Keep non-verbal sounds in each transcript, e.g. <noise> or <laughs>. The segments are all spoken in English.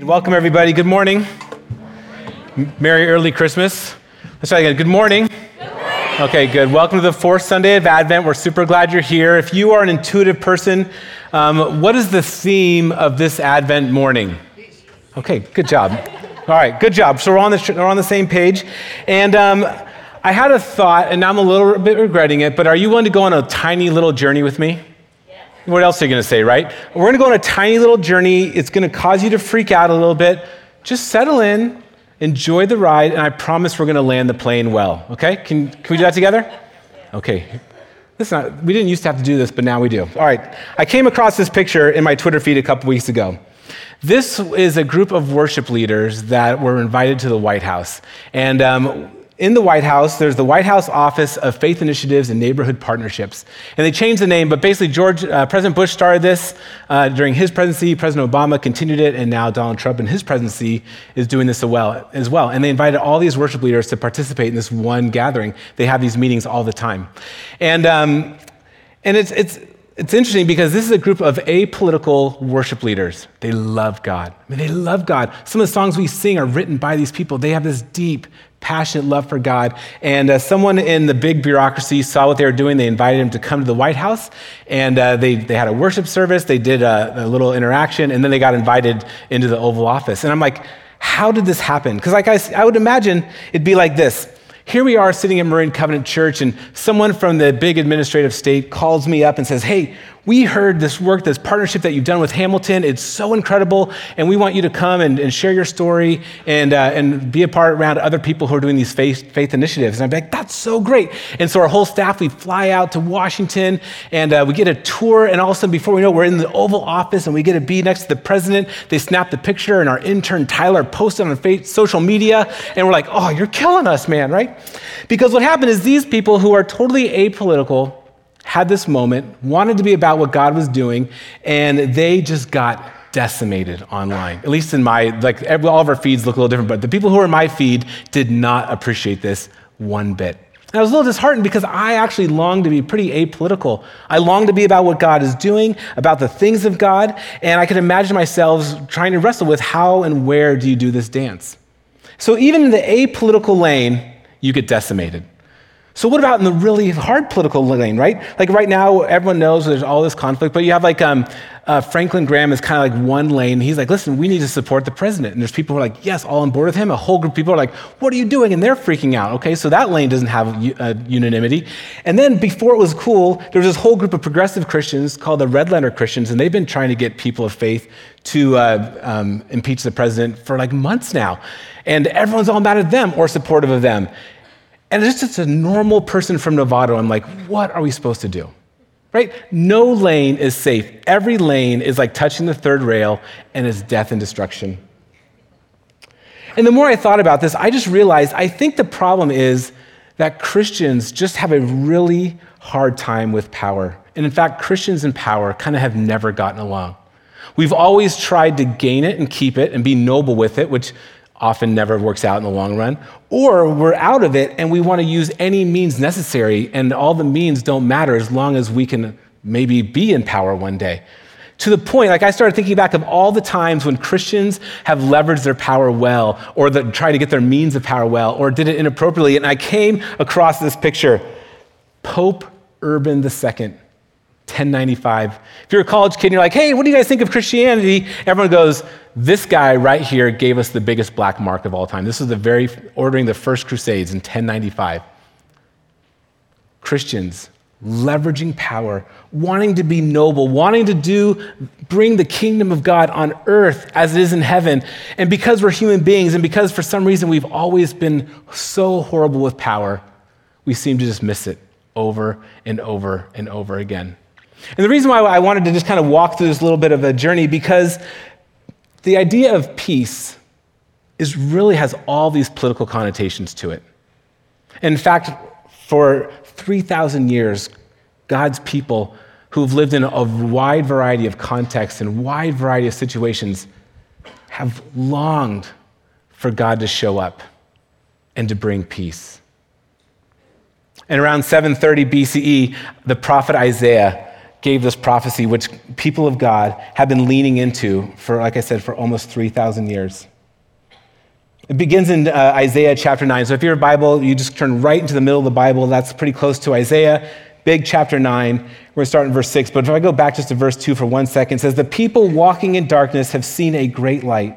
Welcome, everybody. Good morning. Merry early Christmas. Let's try again. Good morning. Okay, good. Welcome to the fourth Sunday of Advent. We're super glad you're here. If you are an intuitive person, um, what is the theme of this Advent morning? Okay, good job. All right, good job. So we're on the, we're on the same page. And um, I had a thought, and now I'm a little bit regretting it, but are you willing to go on a tiny little journey with me? What else are you going to say, right? We're going to go on a tiny little journey. It's going to cause you to freak out a little bit. Just settle in, enjoy the ride, and I promise we're going to land the plane well. Okay? Can, can we do that together? Okay. Listen, we didn't used to have to do this, but now we do. All right. I came across this picture in my Twitter feed a couple weeks ago. This is a group of worship leaders that were invited to the White House. And um, in the White House, there's the White House Office of Faith Initiatives and Neighborhood Partnerships. And they changed the name, but basically, George, uh, President Bush started this uh, during his presidency. President Obama continued it, and now Donald Trump in his presidency is doing this as well. And they invited all these worship leaders to participate in this one gathering. They have these meetings all the time. And, um, and it's, it's, it's interesting because this is a group of apolitical worship leaders. They love God. I mean, they love God. Some of the songs we sing are written by these people. They have this deep, passionate love for God. And uh, someone in the big bureaucracy saw what they were doing. They invited him to come to the White House, and uh, they, they had a worship service. They did a, a little interaction, and then they got invited into the Oval Office. And I'm like, how did this happen? Because like I, I would imagine it'd be like this. Here we are sitting at Marin Covenant Church, and someone from the big administrative state calls me up and says, Hey, we heard this work, this partnership that you've done with Hamilton. It's so incredible, and we want you to come and, and share your story and, uh, and be a part around other people who are doing these faith, faith initiatives. And I'm like, that's so great. And so our whole staff, we fly out to Washington, and uh, we get a tour, and all of a sudden, before we know, it, we're in the Oval Office, and we get to be next to the president. They snap the picture, and our intern Tyler posted on social media, and we're like, oh, you're killing us, man, right? Because what happened is these people who are totally apolitical had this moment, wanted to be about what God was doing, and they just got decimated online. At least in my, like, all of our feeds look a little different, but the people who are in my feed did not appreciate this one bit. And I was a little disheartened because I actually long to be pretty apolitical. I long to be about what God is doing, about the things of God, and I could imagine myself trying to wrestle with how and where do you do this dance. So even in the apolitical lane, you get decimated. So, what about in the really hard political lane, right? Like right now, everyone knows there's all this conflict, but you have like um, uh, Franklin Graham is kind of like one lane. He's like, listen, we need to support the president. And there's people who are like, yes, all on board with him. A whole group of people are like, what are you doing? And they're freaking out. Okay, so that lane doesn't have uh, unanimity. And then before it was cool, there was this whole group of progressive Christians called the Red Letter Christians, and they've been trying to get people of faith to uh, um, impeach the president for like months now. And everyone's all mad at them or supportive of them. And it's just a normal person from Novato. I'm like, what are we supposed to do? Right? No lane is safe. Every lane is like touching the third rail and is death and destruction. And the more I thought about this, I just realized I think the problem is that Christians just have a really hard time with power. And in fact, Christians in power kind of have never gotten along. We've always tried to gain it and keep it and be noble with it, which often never works out in the long run, or we're out of it and we want to use any means necessary, and all the means don't matter as long as we can maybe be in power one day. To the point, like I started thinking back of all the times when Christians have leveraged their power well, or the, tried to get their means of power well, or did it inappropriately, and I came across this picture Pope Urban II. 1095. If you're a college kid and you're like, hey, what do you guys think of Christianity? Everyone goes, this guy right here gave us the biggest black mark of all time. This is the very ordering the first crusades in 1095. Christians leveraging power, wanting to be noble, wanting to do bring the kingdom of God on earth as it is in heaven. And because we're human beings and because for some reason we've always been so horrible with power, we seem to just miss it over and over and over again. And the reason why I wanted to just kind of walk through this little bit of a journey because the idea of peace is really has all these political connotations to it. In fact, for 3,000 years, God's people who've lived in a wide variety of contexts and wide variety of situations have longed for God to show up and to bring peace. And around 730 BCE, the prophet Isaiah gave this prophecy, which people of God have been leaning into for, like I said, for almost 3,000 years. It begins in uh, Isaiah chapter 9. So if you're a Bible, you just turn right into the middle of the Bible. That's pretty close to Isaiah, big chapter 9. We're going to start in verse 6. But if I go back just to verse 2 for one second, it says, The people walking in darkness have seen a great light.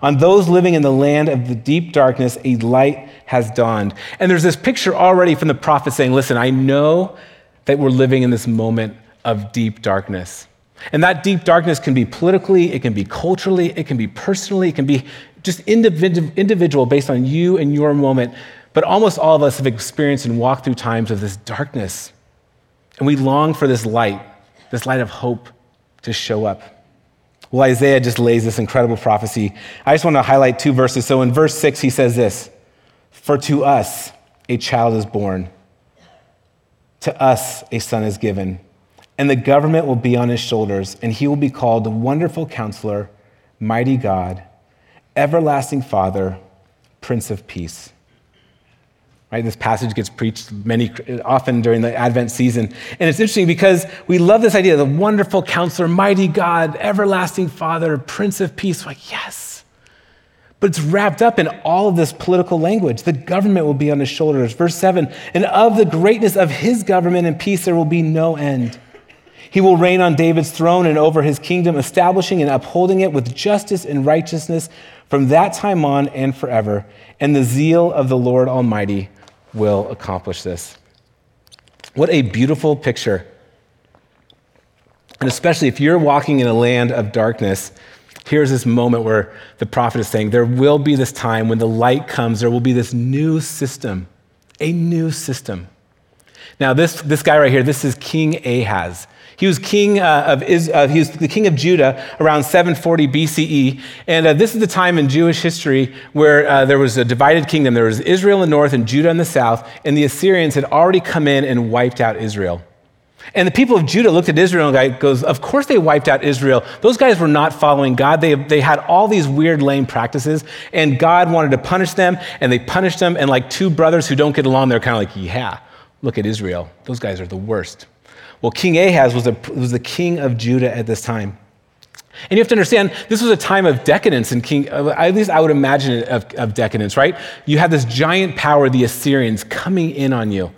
On those living in the land of the deep darkness, a light has dawned. And there's this picture already from the prophet saying, Listen, I know that we're living in this moment of deep darkness. And that deep darkness can be politically, it can be culturally, it can be personally, it can be just individual based on you and your moment. But almost all of us have experienced and walked through times of this darkness. And we long for this light, this light of hope to show up. Well, Isaiah just lays this incredible prophecy. I just want to highlight two verses. So in verse 6, he says this For to us a child is born, to us a son is given, and the government will be on his shoulders, and he will be called the Wonderful Counselor, Mighty God, Everlasting Father, Prince of Peace. Right, this passage gets preached many often during the Advent season. And it's interesting because we love this idea the wonderful counselor, mighty God, everlasting Father, Prince of Peace. Like, yes. But it's wrapped up in all of this political language. The government will be on his shoulders. Verse 7 And of the greatness of his government and peace, there will be no end. He will reign on David's throne and over his kingdom, establishing and upholding it with justice and righteousness from that time on and forever. And the zeal of the Lord Almighty will accomplish this. What a beautiful picture. And especially if you're walking in a land of darkness, here's this moment where the prophet is saying, There will be this time when the light comes, there will be this new system, a new system. Now, this, this guy right here, this is King Ahaz. He was king uh, of uh, he was the king of Judah around 740 BCE, and uh, this is the time in Jewish history where uh, there was a divided kingdom. There was Israel in the north and Judah in the south, and the Assyrians had already come in and wiped out Israel. And the people of Judah looked at Israel and goes, Of course they wiped out Israel. Those guys were not following God. They, they had all these weird, lame practices, and God wanted to punish them, and they punished them. And like two brothers who don't get along, they're kind of like, Yeah, look at Israel. Those guys are the worst. Well, King Ahaz was, a, was the king of Judah at this time. And you have to understand, this was a time of decadence in King, uh, at least I would imagine it of, of decadence, right? You had this giant power, the Assyrians, coming in on you.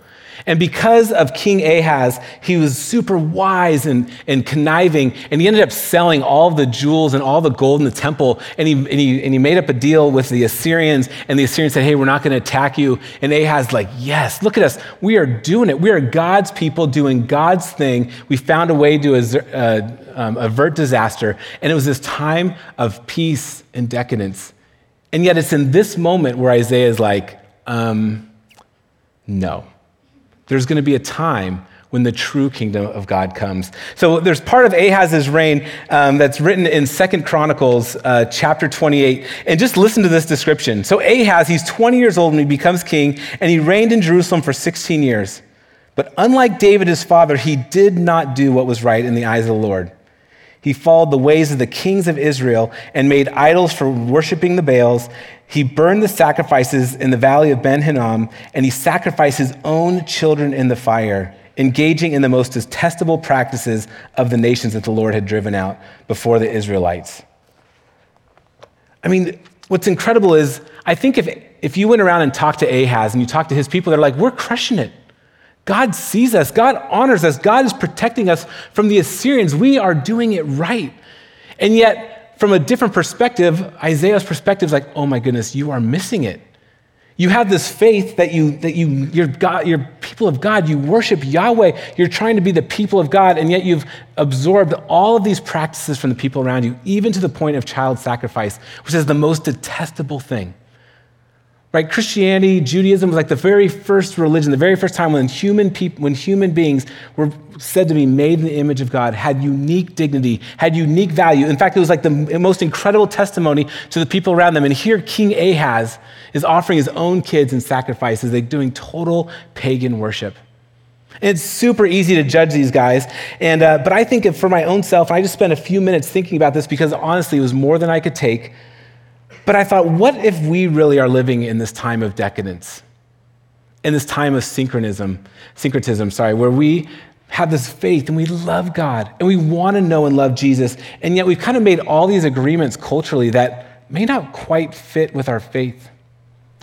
And because of King Ahaz, he was super wise and, and conniving, and he ended up selling all the jewels and all the gold in the temple. And he, and, he, and he made up a deal with the Assyrians, and the Assyrians said, Hey, we're not going to attack you. And Ahaz, like, Yes, look at us. We are doing it. We are God's people doing God's thing. We found a way to uh, um, avert disaster. And it was this time of peace and decadence. And yet, it's in this moment where Isaiah is like, um, No there's going to be a time when the true kingdom of God comes. So there's part of Ahaz's reign um, that's written in Second Chronicles uh, chapter 28. And just listen to this description. So Ahaz, he's 20 years old when he becomes king, and he reigned in Jerusalem for 16 years. But unlike David, his father, he did not do what was right in the eyes of the Lord. He followed the ways of the kings of Israel and made idols for worshiping the Baals. He burned the sacrifices in the valley of Ben Hinnom, and he sacrificed his own children in the fire, engaging in the most detestable practices of the nations that the Lord had driven out before the Israelites. I mean, what's incredible is I think if, if you went around and talked to Ahaz and you talked to his people, they're like, we're crushing it. God sees us, God honors us, God is protecting us from the Assyrians. We are doing it right. And yet, from a different perspective, Isaiah's perspective is like, oh my goodness, you are missing it. You have this faith that you that you you're God, you're people of God. You worship Yahweh. You're trying to be the people of God, and yet you've absorbed all of these practices from the people around you, even to the point of child sacrifice, which is the most detestable thing. Right? Christianity, Judaism was like the very first religion, the very first time when human people, when human beings were said to be made in the image of God, had unique dignity, had unique value. In fact, it was like the most incredible testimony to the people around them. And here, King Ahaz is offering his own kids in sacrifices, like doing total pagan worship. It's super easy to judge these guys. And, uh, but I think for my own self, I just spent a few minutes thinking about this because honestly, it was more than I could take. But I thought, what if we really are living in this time of decadence? In this time of synchronism, syncretism, sorry, where we have this faith and we love God and we want to know and love Jesus. And yet we've kind of made all these agreements culturally that may not quite fit with our faith.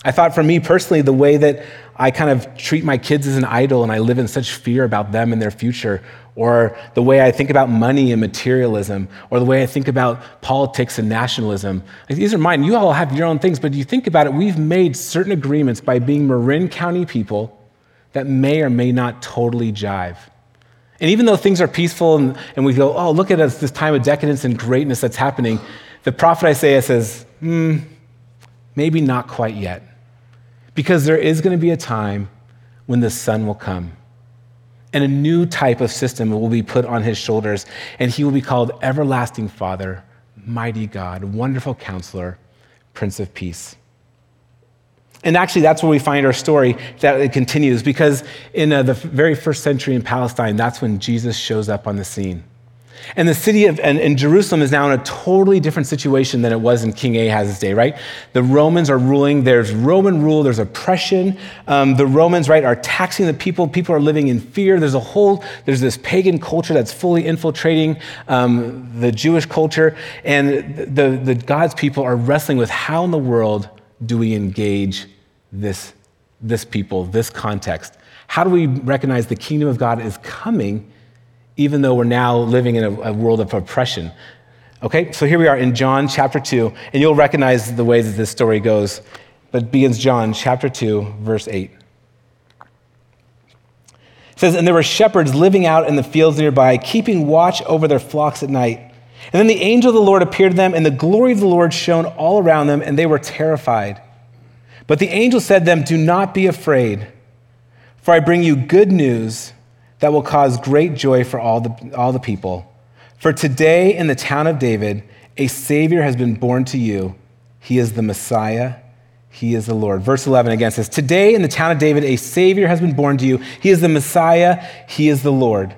I thought for me personally, the way that I kind of treat my kids as an idol and I live in such fear about them and their future, or the way I think about money and materialism, or the way I think about politics and nationalism. These are mine. You all have your own things, but you think about it, we've made certain agreements by being Marin County people that may or may not totally jive. And even though things are peaceful and, and we go, oh, look at us, this time of decadence and greatness that's happening, the prophet Isaiah says, hmm, maybe not quite yet. Because there is going to be a time when the sun will come and a new type of system will be put on his shoulders, and he will be called Everlasting Father, Mighty God, Wonderful Counselor, Prince of Peace. And actually, that's where we find our story that it continues because in uh, the very first century in Palestine, that's when Jesus shows up on the scene. And the city of and, and, Jerusalem is now in a totally different situation than it was in King Ahaz's day, right? The Romans are ruling. There's Roman rule. There's oppression. Um, the Romans, right, are taxing the people. People are living in fear. There's a whole. There's this pagan culture that's fully infiltrating um, the Jewish culture, and the, the God's people are wrestling with how in the world do we engage this, this people, this context? How do we recognize the kingdom of God is coming, even though we're now living in a, a world of oppression? Okay, so here we are in John chapter 2, and you'll recognize the ways that this story goes. But begins John chapter 2, verse 8. It says, And there were shepherds living out in the fields nearby, keeping watch over their flocks at night. And then the angel of the Lord appeared to them, and the glory of the Lord shone all around them, and they were terrified. But the angel said to them, Do not be afraid, for I bring you good news that will cause great joy for all the, all the people. For today in the town of David, a Savior has been born to you. He is the Messiah. He is the Lord. Verse 11 again says, Today in the town of David, a Savior has been born to you. He is the Messiah. He is the Lord.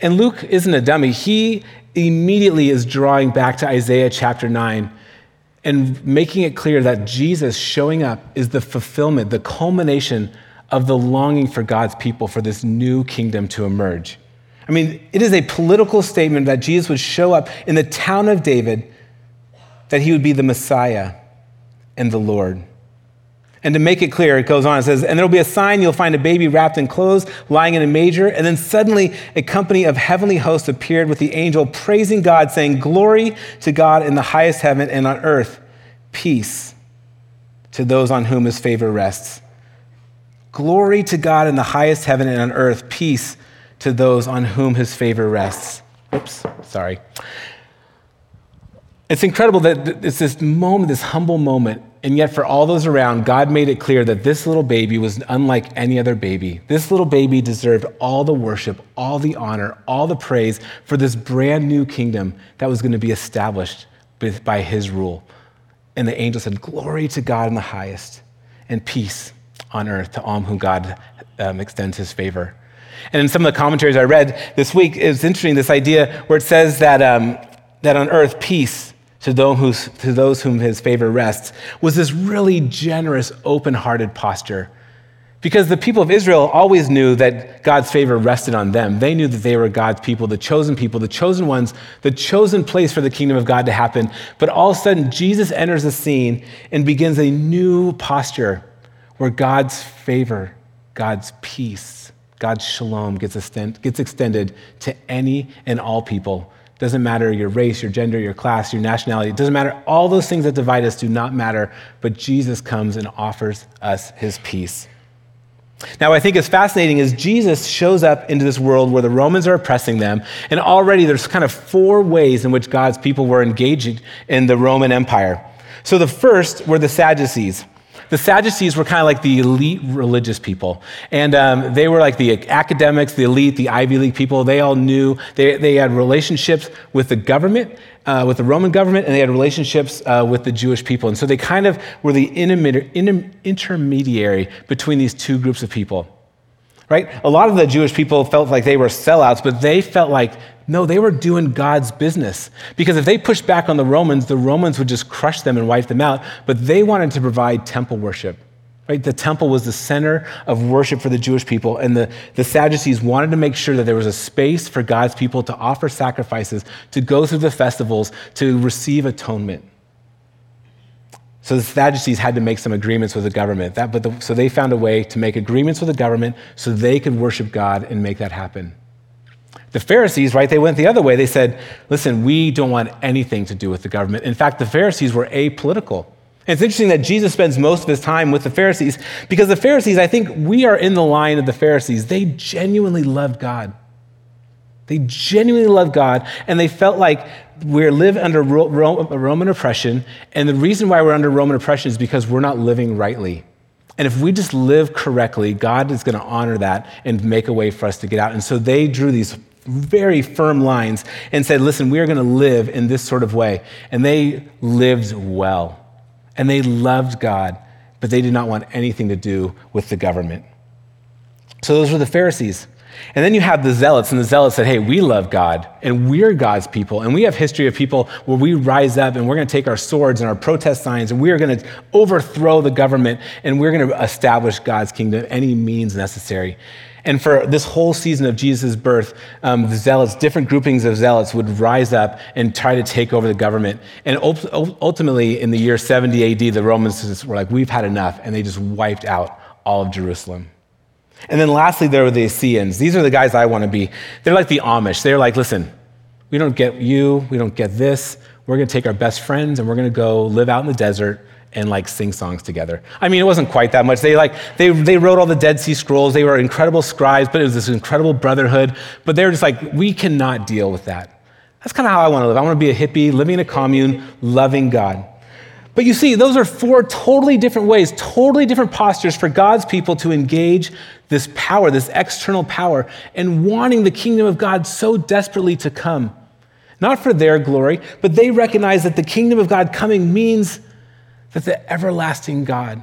And Luke isn't a dummy. He immediately is drawing back to Isaiah chapter 9 and making it clear that Jesus showing up is the fulfillment, the culmination of the longing for God's people for this new kingdom to emerge. I mean, it is a political statement that Jesus would show up in the town of David, that he would be the Messiah and the Lord. And to make it clear, it goes on, it says, And there will be a sign, you'll find a baby wrapped in clothes, lying in a manger. And then suddenly a company of heavenly hosts appeared with the angel, praising God, saying, Glory to God in the highest heaven and on earth, peace to those on whom his favor rests. Glory to God in the highest heaven and on earth, peace to those on whom his favor rests. Oops, sorry. It's incredible that it's this moment, this humble moment and yet, for all those around, God made it clear that this little baby was unlike any other baby. This little baby deserved all the worship, all the honor, all the praise for this brand new kingdom that was going to be established by his rule. And the angel said, Glory to God in the highest, and peace on earth to all whom God um, extends his favor. And in some of the commentaries I read this week, it was interesting this idea where it says that, um, that on earth, peace to those, to those whom his favor rests was this really generous, open hearted posture. Because the people of Israel always knew that God's favor rested on them. They knew that they were God's people, the chosen people, the chosen ones, the chosen place for the kingdom of God to happen. But all of a sudden, Jesus enters the scene and begins a new posture where God's favor, God's peace, God's shalom gets, extend, gets extended to any and all people doesn't matter your race, your gender, your class, your nationality. It doesn't matter. All those things that divide us do not matter, but Jesus comes and offers us his peace. Now, what I think is fascinating is Jesus shows up into this world where the Romans are oppressing them, and already there's kind of four ways in which God's people were engaging in the Roman Empire. So the first were the Sadducees. The Sadducees were kind of like the elite religious people. And um, they were like the academics, the elite, the Ivy League people. They all knew, they, they had relationships with the government, uh, with the Roman government, and they had relationships uh, with the Jewish people. And so they kind of were the intermediary between these two groups of people. Right? A lot of the Jewish people felt like they were sellouts, but they felt like no, they were doing God's business. Because if they pushed back on the Romans, the Romans would just crush them and wipe them out. But they wanted to provide temple worship. Right? The temple was the center of worship for the Jewish people, and the, the Sadducees wanted to make sure that there was a space for God's people to offer sacrifices, to go through the festivals, to receive atonement. So the Sadducees had to make some agreements with the government. That, but the, so they found a way to make agreements with the government so they could worship God and make that happen. The Pharisees, right, they went the other way. They said, listen, we don't want anything to do with the government. In fact, the Pharisees were apolitical. And it's interesting that Jesus spends most of his time with the Pharisees because the Pharisees, I think we are in the line of the Pharisees. They genuinely loved God. They genuinely loved God, and they felt like we live under Roman oppression. And the reason why we're under Roman oppression is because we're not living rightly. And if we just live correctly, God is going to honor that and make a way for us to get out. And so they drew these very firm lines and said, listen, we are going to live in this sort of way. And they lived well. And they loved God, but they did not want anything to do with the government. So those were the Pharisees. And then you have the zealots, and the zealots said, Hey, we love God, and we're God's people. And we have history of people where we rise up and we're going to take our swords and our protest signs, and we are going to overthrow the government, and we're going to establish God's kingdom any means necessary. And for this whole season of Jesus' birth, um, the zealots, different groupings of zealots would rise up and try to take over the government. And ultimately, in the year 70 AD, the Romans were like, We've had enough, and they just wiped out all of Jerusalem. And then lastly, there were the Essenes. These are the guys I want to be. They're like the Amish. They're like, listen, we don't get you, we don't get this. We're going to take our best friends and we're going to go live out in the desert and like sing songs together. I mean, it wasn't quite that much. They like they they wrote all the Dead Sea Scrolls. They were incredible scribes, but it was this incredible brotherhood. But they were just like, we cannot deal with that. That's kind of how I want to live. I want to be a hippie, living in a commune, loving God. But you see, those are four totally different ways, totally different postures for God's people to engage this power, this external power, and wanting the kingdom of God so desperately to come. Not for their glory, but they recognize that the kingdom of God coming means that the everlasting God,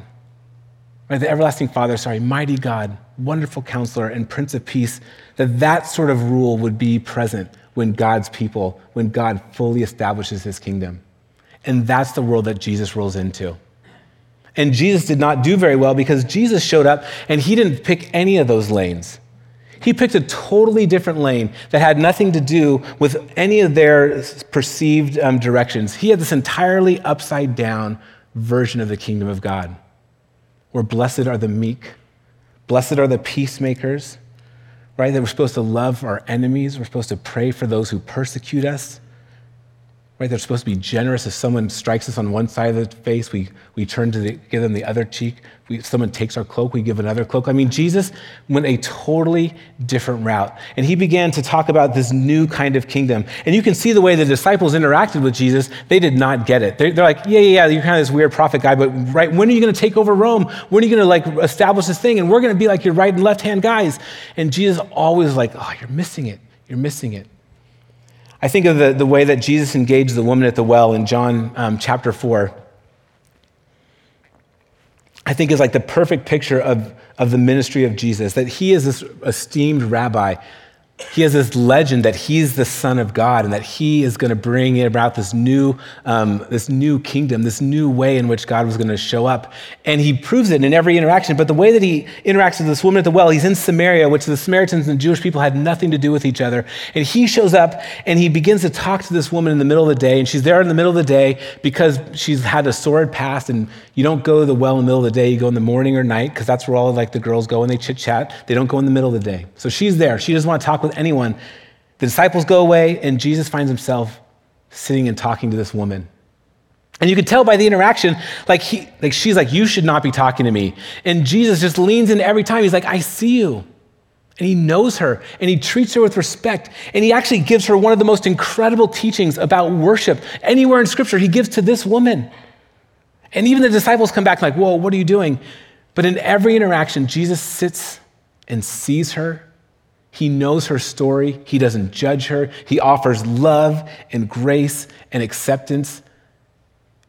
right, the everlasting Father, sorry, mighty God, wonderful counselor, and Prince of Peace, that that sort of rule would be present when God's people, when God fully establishes his kingdom. And that's the world that Jesus rolls into. And Jesus did not do very well because Jesus showed up and he didn't pick any of those lanes. He picked a totally different lane that had nothing to do with any of their perceived um, directions. He had this entirely upside down version of the kingdom of God, where blessed are the meek, blessed are the peacemakers, right? That we're supposed to love our enemies, we're supposed to pray for those who persecute us. Right? They're supposed to be generous. If someone strikes us on one side of the face, we, we turn to the, give them the other cheek. We, if someone takes our cloak, we give another cloak. I mean, Jesus went a totally different route. And he began to talk about this new kind of kingdom. And you can see the way the disciples interacted with Jesus. They did not get it. They're, they're like, yeah, yeah, yeah, you're kind of this weird prophet guy, but right, when are you going to take over Rome? When are you going to like establish this thing? And we're going to be like your right and left hand guys. And Jesus always like, oh, you're missing it. You're missing it. I think of the, the way that Jesus engaged the woman at the well in John um, chapter 4. I think is like the perfect picture of, of the ministry of Jesus, that he is this esteemed rabbi he has this legend that he's the son of God and that he is going to bring about this new, um, this new kingdom, this new way in which God was going to show up. And he proves it in every interaction. But the way that he interacts with this woman at the well, he's in Samaria, which the Samaritans and the Jewish people had nothing to do with each other. And he shows up and he begins to talk to this woman in the middle of the day. And she's there in the middle of the day because she's had a sordid past. And you don't go to the well in the middle of the day, you go in the morning or night because that's where all like the girls go and they chit chat. They don't go in the middle of the day. So she's there. She doesn't want to talk with with anyone. The disciples go away, and Jesus finds himself sitting and talking to this woman. And you could tell by the interaction, like, he, like she's like, You should not be talking to me. And Jesus just leans in every time. He's like, I see you. And he knows her and he treats her with respect. And he actually gives her one of the most incredible teachings about worship anywhere in Scripture. He gives to this woman. And even the disciples come back like, Whoa, what are you doing? But in every interaction, Jesus sits and sees her he knows her story. He doesn't judge her. He offers love and grace and acceptance.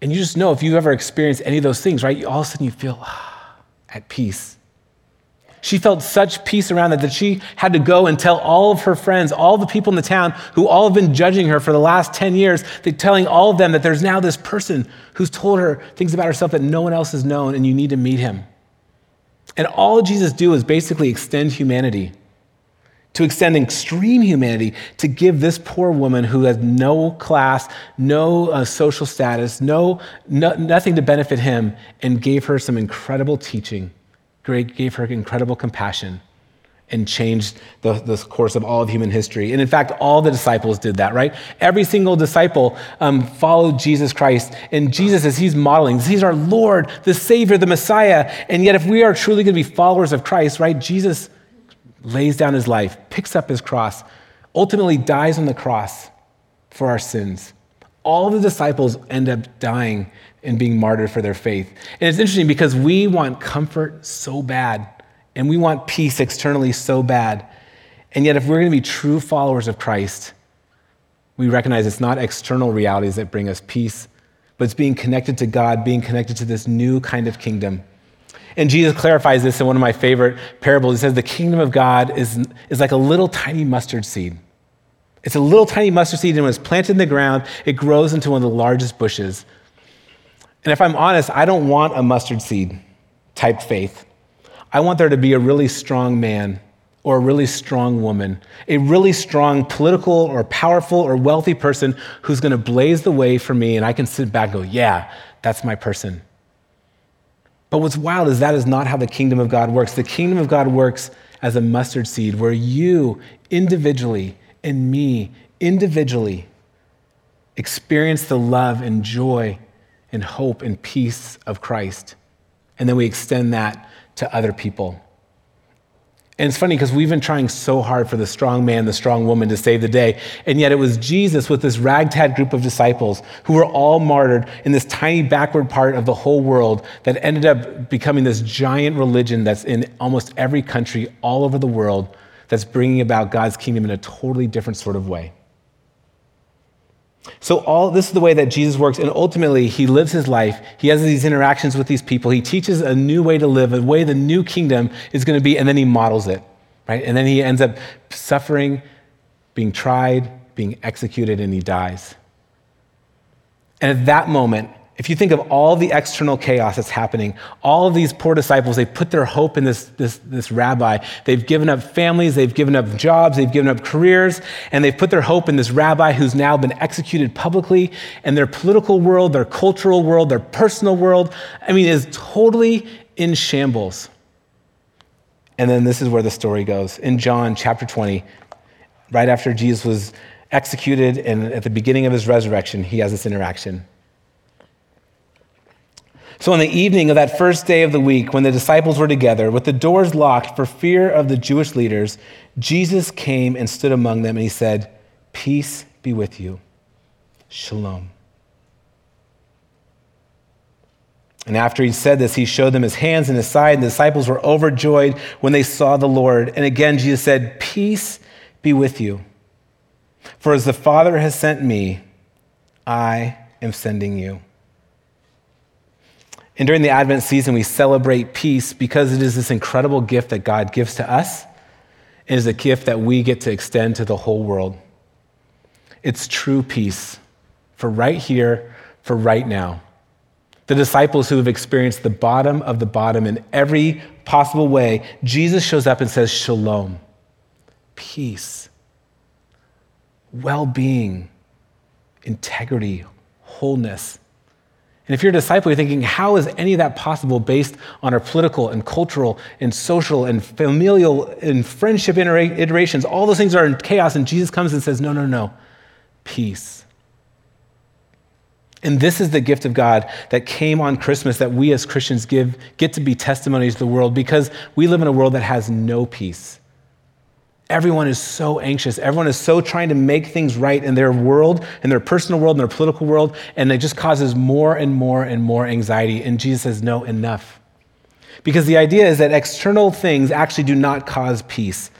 And you just know if you've ever experienced any of those things, right? All of a sudden you feel ah, at peace. She felt such peace around that that she had to go and tell all of her friends, all the people in the town who all have been judging her for the last 10 years, they're telling all of them that there's now this person who's told her things about herself that no one else has known and you need to meet him. And all Jesus do is basically extend humanity, to extend extreme humanity, to give this poor woman who has no class, no uh, social status, no, no, nothing to benefit him, and gave her some incredible teaching, gave her incredible compassion and changed the, the, course of all of human history. And in fact, all the disciples did that, right? Every single disciple um, followed Jesus Christ. And Jesus, as he's modeling, he's our Lord, the Savior, the Messiah. And yet, if we are truly going to be followers of Christ, right, Jesus lays down his life, picks up his cross, ultimately dies on the cross for our sins. All the disciples end up dying and being martyred for their faith. And it's interesting because we want comfort so bad and we want peace externally so bad. And yet, if we're going to be true followers of Christ, we recognize it's not external realities that bring us peace, but it's being connected to God, being connected to this new kind of kingdom. And Jesus clarifies this in one of my favorite parables. He says, The kingdom of God is, is like a little tiny mustard seed. It's a little tiny mustard seed, and when it's planted in the ground, it grows into one of the largest bushes. And if I'm honest, I don't want a mustard seed type faith. I want there to be a really strong man or a really strong woman, a really strong political or powerful or wealthy person who's going to blaze the way for me, and I can sit back and go, yeah, that's my person. But what's wild is that is not how the kingdom of God works. The kingdom of God works as a mustard seed where you individually and me individually experience the love and joy and hope and peace of Christ. And then we extend that to other people. And it's funny because we've been trying so hard for the strong man, the strong woman to save the day. And yet it was Jesus with this ragtag group of disciples who were all martyred in this tiny backward part of the whole world that ended up becoming this giant religion that's in almost every country all over the world that's bringing about God's kingdom in a totally different sort of way. So, all this is the way that Jesus works, and ultimately, he lives his life. He has these interactions with these people. He teaches a new way to live, a way the new kingdom is going to be, and then he models it, right? And then he ends up suffering, being tried, being executed, and he dies. And at that moment, if you think of all the external chaos that's happening, all of these poor disciples, they put their hope in this, this, this rabbi. They've given up families, they've given up jobs, they've given up careers, and they've put their hope in this rabbi who's now been executed publicly. And their political world, their cultural world, their personal world, I mean, is totally in shambles. And then this is where the story goes. In John chapter 20, right after Jesus was executed and at the beginning of his resurrection, he has this interaction. So, on the evening of that first day of the week, when the disciples were together, with the doors locked for fear of the Jewish leaders, Jesus came and stood among them and he said, Peace be with you. Shalom. And after he said this, he showed them his hands and his side, and the disciples were overjoyed when they saw the Lord. And again, Jesus said, Peace be with you. For as the Father has sent me, I am sending you. And during the Advent season, we celebrate peace because it is this incredible gift that God gives to us. It is a gift that we get to extend to the whole world. It's true peace for right here, for right now. The disciples who have experienced the bottom of the bottom in every possible way, Jesus shows up and says, Shalom, peace, well being, integrity, wholeness. And if you're a disciple, you're thinking, how is any of that possible based on our political and cultural and social and familial and friendship iterations? All those things are in chaos, and Jesus comes and says, no, no, no, peace. And this is the gift of God that came on Christmas that we as Christians give, get to be testimonies to the world because we live in a world that has no peace. Everyone is so anxious. Everyone is so trying to make things right in their world, in their personal world, in their political world, and it just causes more and more and more anxiety. And Jesus says, No, enough. Because the idea is that external things actually do not cause peace.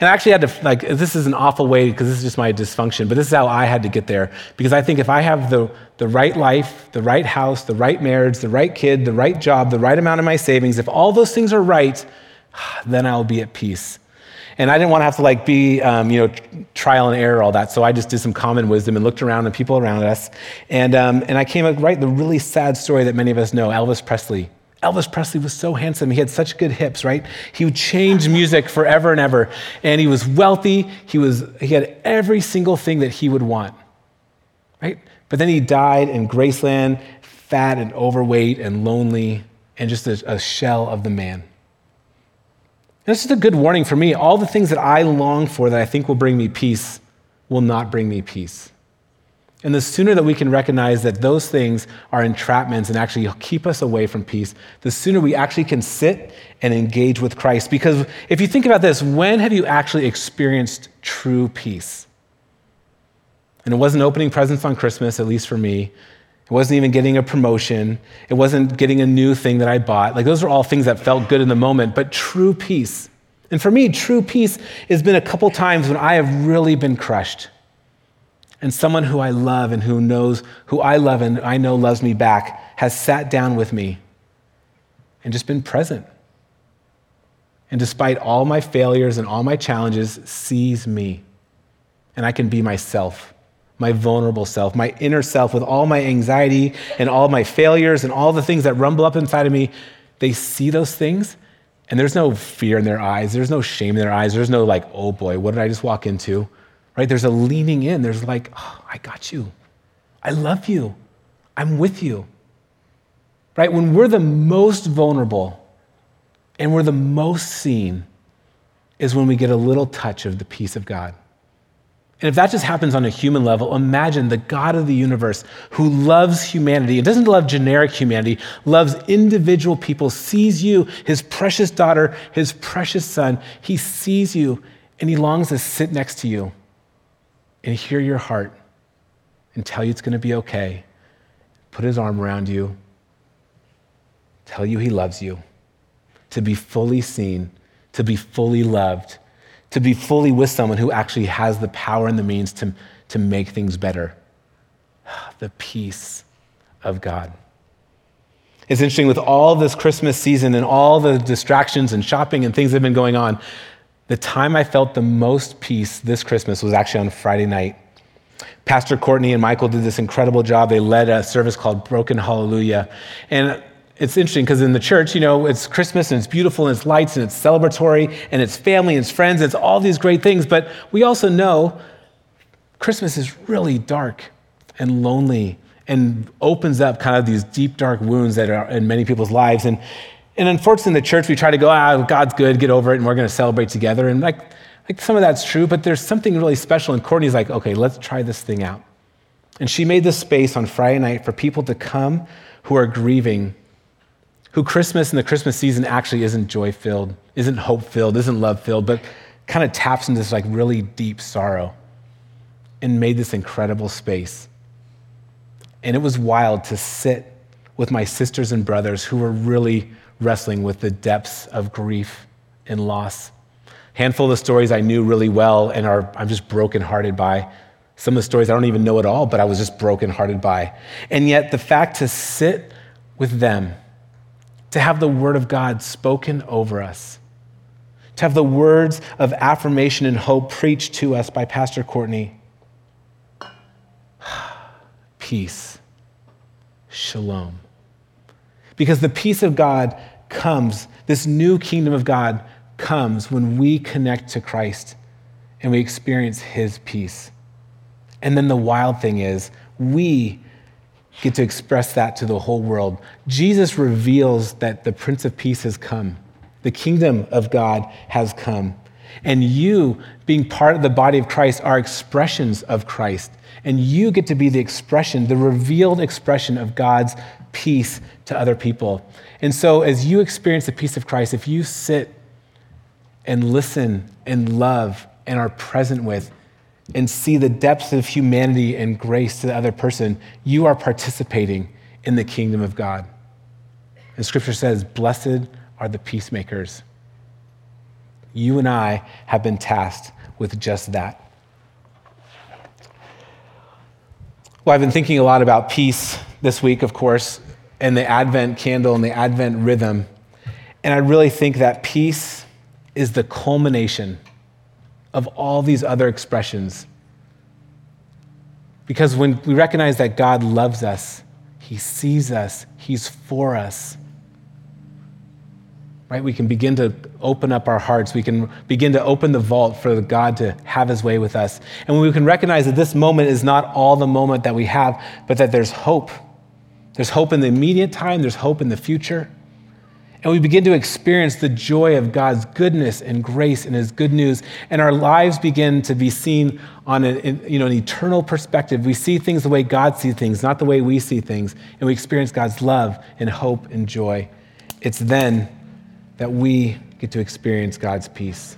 And I actually had to, like, this is an awful way because this is just my dysfunction, but this is how I had to get there. Because I think if I have the, the right life, the right house, the right marriage, the right kid, the right job, the right amount of my savings, if all those things are right, <sighs> then I'll be at peace. And I didn't want to have to like be, um, you know, trial and error all that. So I just did some common wisdom and looked around at people around us. And, um, and I came up right the really sad story that many of us know, Elvis Presley Elvis Presley was so handsome. He had such good hips, right? He would change <laughs> music forever and ever. And he was wealthy. He, was, he had every single thing that he would want, right? But then he died in Graceland, fat and overweight and lonely, and just a, a shell of the man. This is a good warning for me. All the things that I long for that I think will bring me peace will not bring me peace. And the sooner that we can recognize that those things are entrapments and actually keep us away from peace, the sooner we actually can sit and engage with Christ. Because if you think about this, when have you actually experienced true peace? And it wasn't opening presents on Christmas, at least for me. It wasn't even getting a promotion. It wasn't getting a new thing that I bought. Like, those are all things that felt good in the moment, but true peace. And for me, true peace has been a couple times when I have really been crushed and someone who I love and who knows who I love and I know loves me back has sat down with me and just been present. And despite all my failures and all my challenges, sees me. And I can be myself, my vulnerable self, my inner self with all my anxiety and all my failures and all the things that rumble up inside of me. They see those things and there's no fear in their eyes. There's no shame in their eyes. There's no like, oh boy, what did I just walk into? right? There's a leaning in. There's like, oh, I got you. I love you. I'm with you. Right? When we're the most vulnerable and we're the most seen, is when we get a little touch of the peace of God. And if that just happens on a human level, imagine the God of the universe who loves humanity. And doesn't love generic humanity, loves individual people, sees you, his precious daughter, his precious son. He sees you and he longs to sit next to you and hear your heart and tell you it's going to be okay, put his arm around you, tell you he loves you, to be fully seen, to be fully loved, to be fully with someone who actually has the power and the means to, to make things better. <sighs> The peace of God. It's interesting with all this Christmas season and all the distractions and shopping and things that have been going on, the time I felt the most peace this Christmas was actually on Friday night. Pastor Courtney and Michael did this incredible job. They led a service called Broken Hallelujah. And it's interesting because in the church, you know, it's Christmas and it's beautiful and it's lights and it's celebratory and it's family and it's friends and it's all these great things. But we also know Christmas is really dark and lonely and opens up kind of these deep, dark wounds that are in many people's lives. And and unfortunately, in the church, we try to go, ah, God's good, get over it, and we're going to celebrate together. And like, like some of that's true, but there's something really special. And Courtney's like, okay, let's try this thing out. And she made this space on Friday night for people to come who are grieving, who Christmas and the Christmas season actually isn't joy filled, isn't hope filled, isn't love filled, but kind of taps into this like really deep sorrow and made this incredible space. And it was wild to sit with my sisters and brothers who were really wrestling with the depths of grief and loss. Handful of the stories I knew really well and are I'm just brokenhearted by. Some of the stories I don't even know at all, but I was just brokenhearted by. And yet the fact to sit with them, to have the word of God spoken over us, to have the words of affirmation and hope preached to us by Pastor Courtney. <sighs> Peace. Shalom. Because the peace of God comes, this new kingdom of God comes when we connect to Christ and we experience his peace. And then the wild thing is, we get to express that to the whole world. Jesus reveals that the Prince of Peace has come, the kingdom of God has come. And you, being part of the body of Christ, are expressions of Christ. And you get to be the expression, the revealed expression of God's peace to other people. And so, as you experience the peace of Christ, if you sit and listen and love and are present with and see the depths of humanity and grace to the other person, you are participating in the kingdom of God. And scripture says, Blessed are the peacemakers. You and I have been tasked with just that. Well, I've been thinking a lot about peace this week, of course, and the Advent candle and the Advent rhythm. And I really think that peace is the culmination of all these other expressions. Because when we recognize that God loves us, He sees us, He's for us, right? We can begin to open up our hearts. We can begin to open the vault for God to have his way with us. And when we can recognize that this moment is not all the moment that we have, but that there's hope. There's hope in the immediate time, there's hope in the future. And we begin to experience the joy of God's goodness and grace and his good news. And our lives begin to be seen on an, you know, an eternal perspective. We see things the way God sees things, not the way we see things. And we experience God's love and hope and joy. It's then that we get to experience God's peace.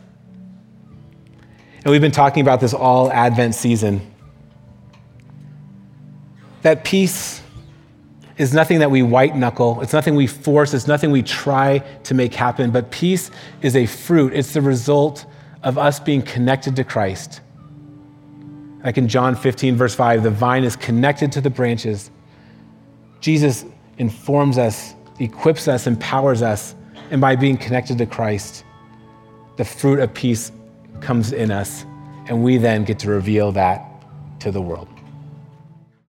And we've been talking about this all Advent season. That peace is nothing that we white knuckle, it's nothing we force, it's nothing we try to make happen, but peace is a fruit. It's the result of us being connected to Christ. Like in John 15, verse 5, the vine is connected to the branches. Jesus informs us, equips us, empowers us and by being connected to Christ, the fruit of peace comes in us, and we then get to reveal that to the world.